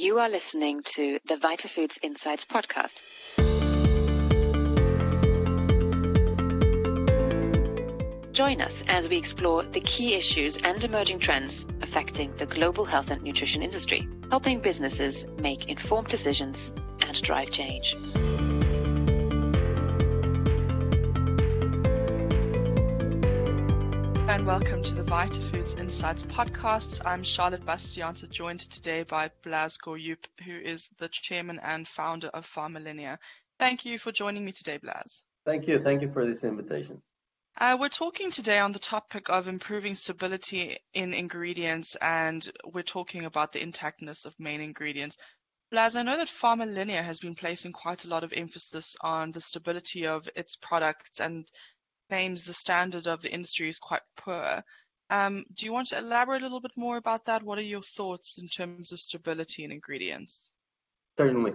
You are listening to the VitaFoods Insights podcast. Join us as we explore the key issues and emerging trends affecting the global health and nutrition industry, helping businesses make informed decisions and drive change. And welcome to the Vita Foods Insights podcast. I'm Charlotte Bastiaanse, joined today by Blaž Gorjup, who is the chairman and founder of Pharmalinea. Thank you for joining me today, Blaž. Thank you. Thank you for this invitation. Uh, we're talking today on the topic of improving stability in ingredients, and we're talking about the intactness of main ingredients. Blaž, I know that Pharmalinea has been placing quite a lot of emphasis on the stability of its products and claims the standard of the industry is quite poor. Um, do you want to elaborate a little bit more about that? What are your thoughts in terms of stability in ingredients? Certainly.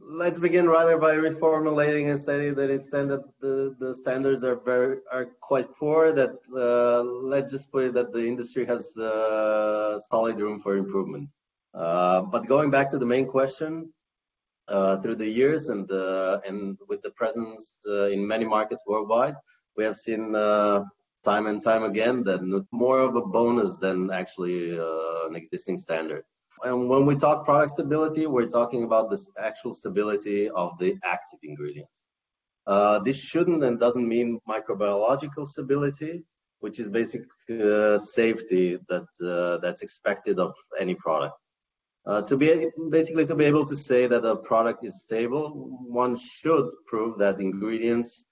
Let's begin rather by reformulating and stating that the, the standards are very are quite poor. That uh, let's just put it that the industry has uh, solid room for improvement. Uh, but going back to the main question, uh, through the years and uh, and with the presence uh, in many markets worldwide, we have seen uh, time and time again that more of a bonus than actually uh, an existing standard. And when we talk product stability, we're talking about the actual stability of the active ingredients. Uh, this shouldn't and doesn't mean microbiological stability, which is basic uh, safety that uh, that's expected of any product. Uh, to be basically to be able to say that a product is stable, one should prove that ingredients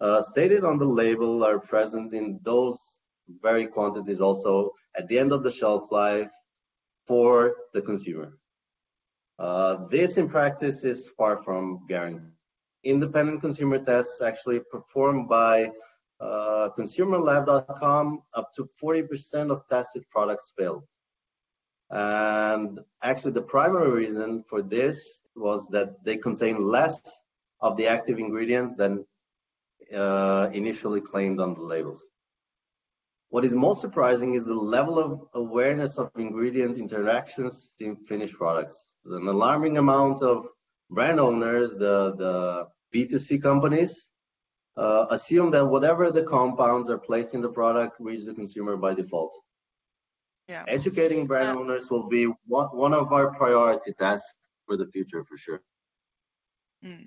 uh, stated on the label are present in those very quantities also at the end of the shelf life for the consumer. Uh, this in practice is far from guaranteed. Independent consumer tests actually performed by uh, consumerlab.com up to 40% of tested products failed. And actually the primary reason for this was that they contain less of the active ingredients than uh, initially claimed on the labels. What is most surprising is the level of awareness of ingredient interactions in finished products. An alarming amount of brand owners, the, the B2C companies, uh, assume that whatever the compounds are placed in the product reach the consumer by default. Yeah. Educating brand owners will be one, one of our priority tasks for the future for sure. Mm.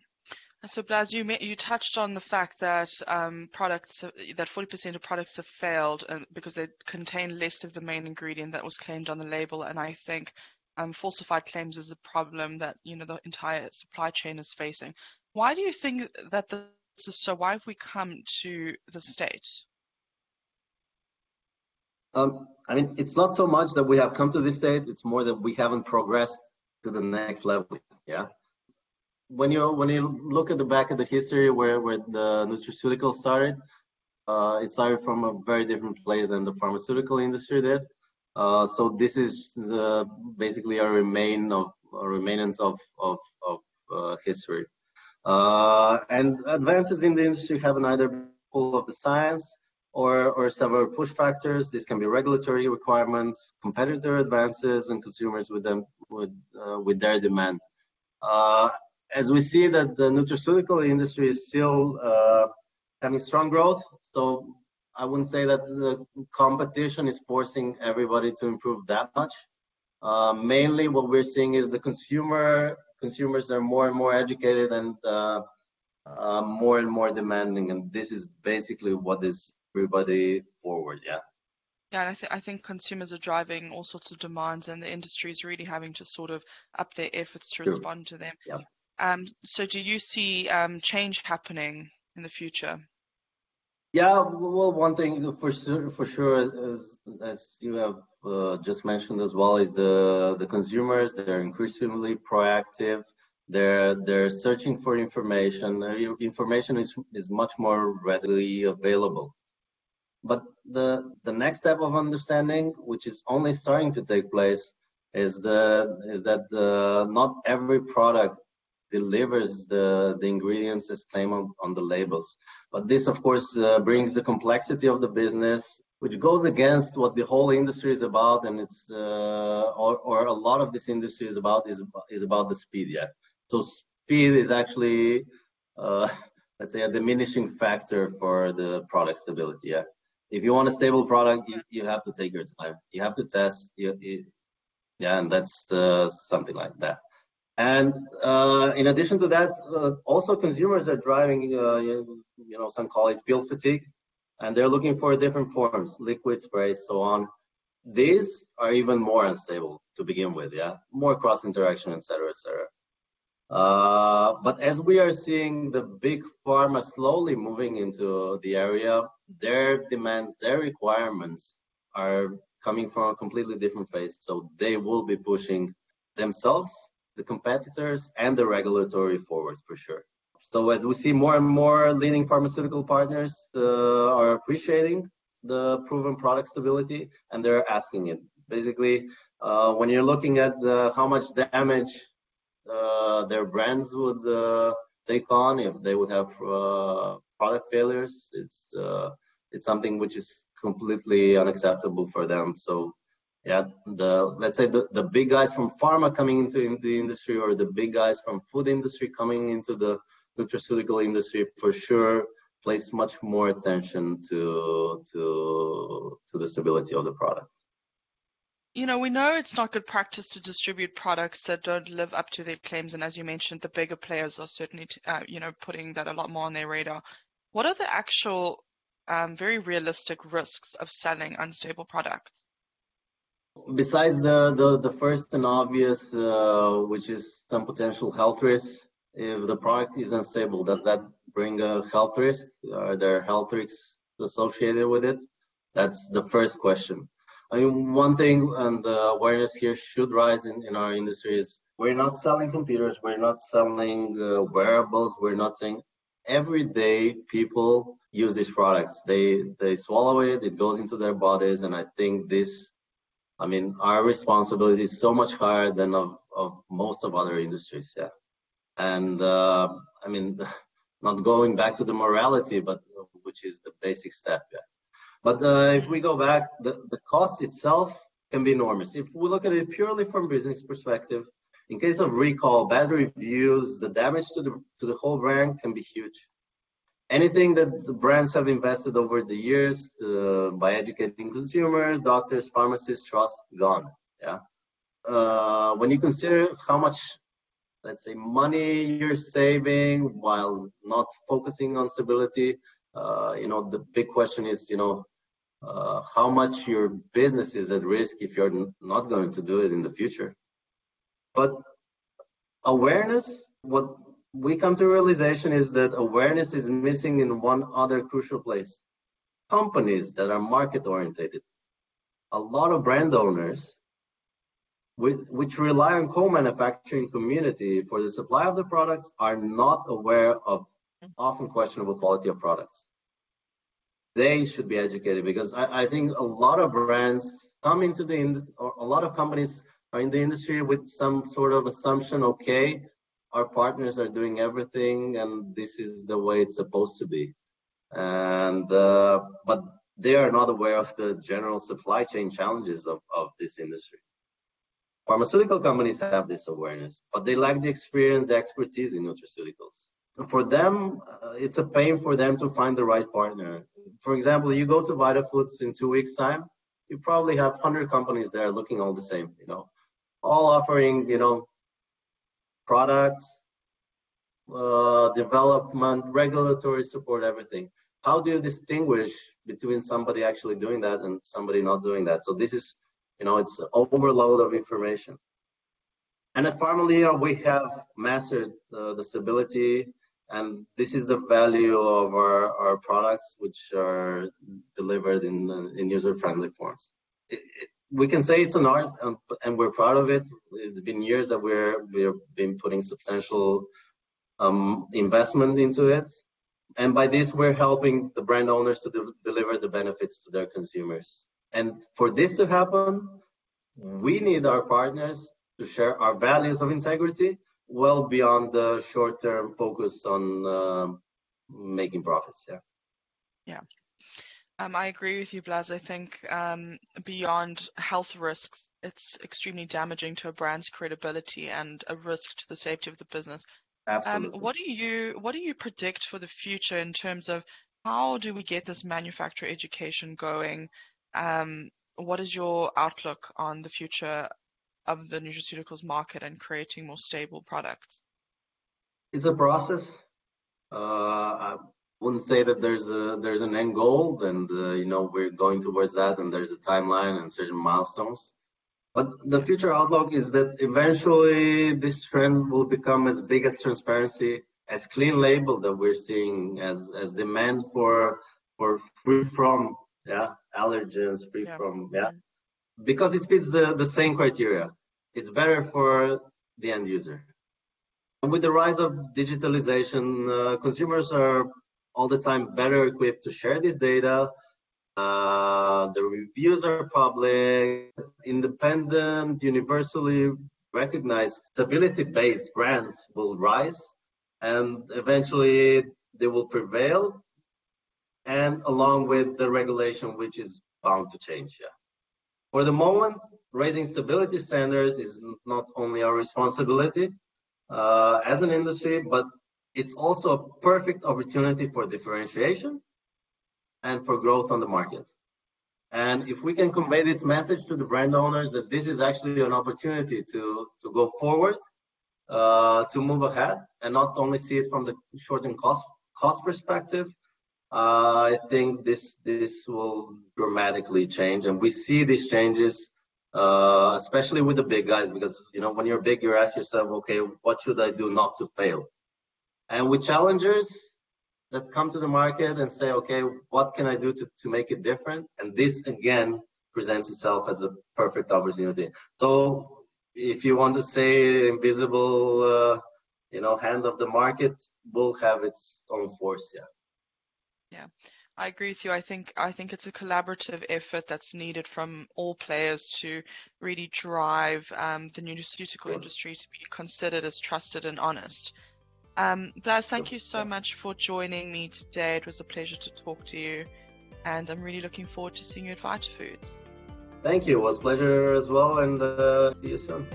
So, Blaž, you you touched on the fact that um, products that 40% of products have failed because they contain less of the main ingredient that was claimed on the label, and I think um, falsified claims is a problem that you know the entire supply chain is facing. Why do you think that this is so? Why have we come to the state? Um, I mean, it's not so much that we have come to this state; it's more that we haven't progressed to the next level. Yeah when you when you look at the back of the history where where the nutraceutical started, uh, it started from a very different place than the pharmaceutical industry did. Uh, so this is the, basically a remain of a remainance of of, of uh, history. Uh, and advances in the industry have either pull of the science or or several push factors. This can be regulatory requirements, competitor advances, and consumers with them with uh, with their demand. As we see that the nutraceutical industry is still uh, having strong growth, so I wouldn't say that the competition is forcing everybody to improve that much. Uh, mainly, what we're seeing is the consumer consumers are more and more educated and uh, uh more and more demanding, and this is basically what is everybody forward. Yeah. Yeah, and I, th- I think consumers are driving all sorts of demands, and the industry is really having to sort of up their efforts to sure. respond to them. Yeah. Um, so do you see um, change happening in the future? Yeah, well, one thing for sure, for sure, as, as you have uh, just mentioned as well, is the the consumers. They're increasingly proactive. They're they're searching for information. Uh, information is is much more readily available. But the the next step of understanding, which is only starting to take place, is the is that uh, not every product delivers the, the ingredients as claimed on, on the labels. But this, of course, uh, brings the complexity of the business which goes against what the whole industry is about, and it's uh, or, or a lot of this industry is about is is about the speed. Yeah, so speed is actually uh, let's say a diminishing factor for the product stability. Yeah, if you want a stable product, you, you have to take your time. You have to test. You, you yeah, and that's uh, something like that. And uh, in addition to that, uh, also consumers are driving, uh, you, know, some call it pill fatigue and they're looking for different forms, liquid sprays, so on. These are even more unstable to begin with, yeah, more cross interaction, et etc., etc. Uh, but as we are seeing the big pharma slowly moving into the area, their demands, their requirements are coming from a completely different phase. So they will be pushing themselves, the competitors, and the regulatory forward for sure. So as we see more and more leading pharmaceutical partners uh, are appreciating the proven product stability and they're asking it. Basically, uh, when you're looking at uh, how much damage uh, their brands would uh, take on if they would have uh, product failures, it's it's something which is completely unacceptable for them. So yeah, the let's say the, the big guys from pharma coming into, into the industry or the big guys from food industry coming into the nutraceutical industry for sure place much more attention to to to the stability of the product. You know, we know it's not good practice to distribute products that don't live up to their claims, and as you mentioned, the bigger players are certainly, uh, you know, putting that a lot more on their radar. What are the actual, um, very realistic risks of selling unstable products? Besides the the, the first and obvious, uh, which is some potential health risks, if the product is unstable, does that bring a health risk? Are there health risks associated with it? That's the first question. I mean, one thing and the awareness here should rise in, in our industry is we're not selling computers, we're not selling uh, wearables, we're not saying every day people use these products. They they swallow it, it goes into their bodies, and I think this, I mean, our responsibility is so much higher than of, of most of other industries. Yeah and uh, I mean, not going back to the morality, but which is the basic step. Yeah. But uh, if we go back, the, the cost itself can be enormous. If we look at it purely from business perspective, in case of recall, bad reviews, the damage to the to the whole brand can be huge. Anything that the brands have invested over the years to, by educating consumers, doctors, pharmacists, trust gone. Yeah. Uh, when you consider how much let's say money you're saving while not focusing on stability uh, you know the big question is you know uh, how much your business is at risk if you're not going to do it in the future but awareness what we come to realization is that awareness is missing in one other crucial place companies that are market orientated a lot of brand owners which rely on co-manufacturing community for the supply of the products are not aware of often questionable quality of products. They should be educated because I, I think a lot of brands come into the or a lot of companies are in the industry with some sort of assumption, okay, our partners are doing everything and this is the way it's supposed to be. And uh, but they are not aware of the general supply chain challenges of, of this industry. Pharmaceutical companies have this awareness, but they lack the experience, the expertise in nutraceuticals. For them, uh, it's a pain for them to find the right partner. For example, you go to VitaFoods in two weeks' time, you probably have 100 companies there looking all the same, you know, all offering, you know, products, uh, development, regulatory support, everything. How do you distinguish between somebody actually doing that and somebody not doing that? So this is you know, it's an overload of information. And at Pharmalinea, we have mastered uh, the stability, and this is the value of our, our products, which are delivered in, in user-friendly forms. It, it, we can say it's an art, um, and we're proud of it. It's been years that we're we've been putting substantial um, investment into it, and by this we're helping the brand owners to de- deliver the benefits to their consumers. And for this to happen, we need our partners to share our values of integrity well beyond the short-term focus on uh, making profits. Yeah. Yeah. Um, I agree with you, Blaž. I think um, beyond health risks, it's extremely damaging to a brand's credibility and a risk to the safety of the business. Absolutely. Um, what do you what do you predict for the future in terms of how do we get this manufacturer education going? Um, what is your outlook on the future of the nutraceuticals market and creating more stable products? It's a process. Uh, wouldn't say that there's a there's an end goal and uh, you know we're going towards that and there's a timeline and certain milestones. But the future outlook is that eventually this trend will become as big as transparency as clean label that we're seeing as as demand for for free from yeah allergens free yeah. from yeah. Because it fits the the same criteria. It's better for the end user. And with the rise of digitalization uh, consumers are all the time better equipped to share this data. Uh, the reviews are public, independent, universally recognized, stability-based brands will rise, and eventually they will prevail. And along with the regulation, which is bound to change. Yeah. For the moment, raising stability standards is not only our responsibility uh, as an industry, but it's also a perfect opportunity for differentiation and for growth on the market. And if we can convey this message to the brand owners that this is actually an opportunity to, to go forward, uh, to move ahead, and not only see it from the short and cost cost perspective, uh, I think this this will dramatically change, and we see these changes, uh, especially with the big guys, because you know when you're big, you ask yourself, okay, what should I do not to fail? And with challengers that come to the market and say, okay, what can I do to, to make it different? And this again presents itself as a perfect opportunity. So if you want to say invisible, uh, you know, hand of the market will have its own force. Yeah. Yeah. I agree with you. I think I think it's a collaborative effort that's needed from all players to really drive um, the nutraceutical industry to be considered as trusted and honest. Um, Blaž, thank you so much for joining me today. It was a pleasure to talk to you, and I'm really looking forward to seeing you at Vita Foods. Thank you. It was a pleasure as well, and uh, see you soon.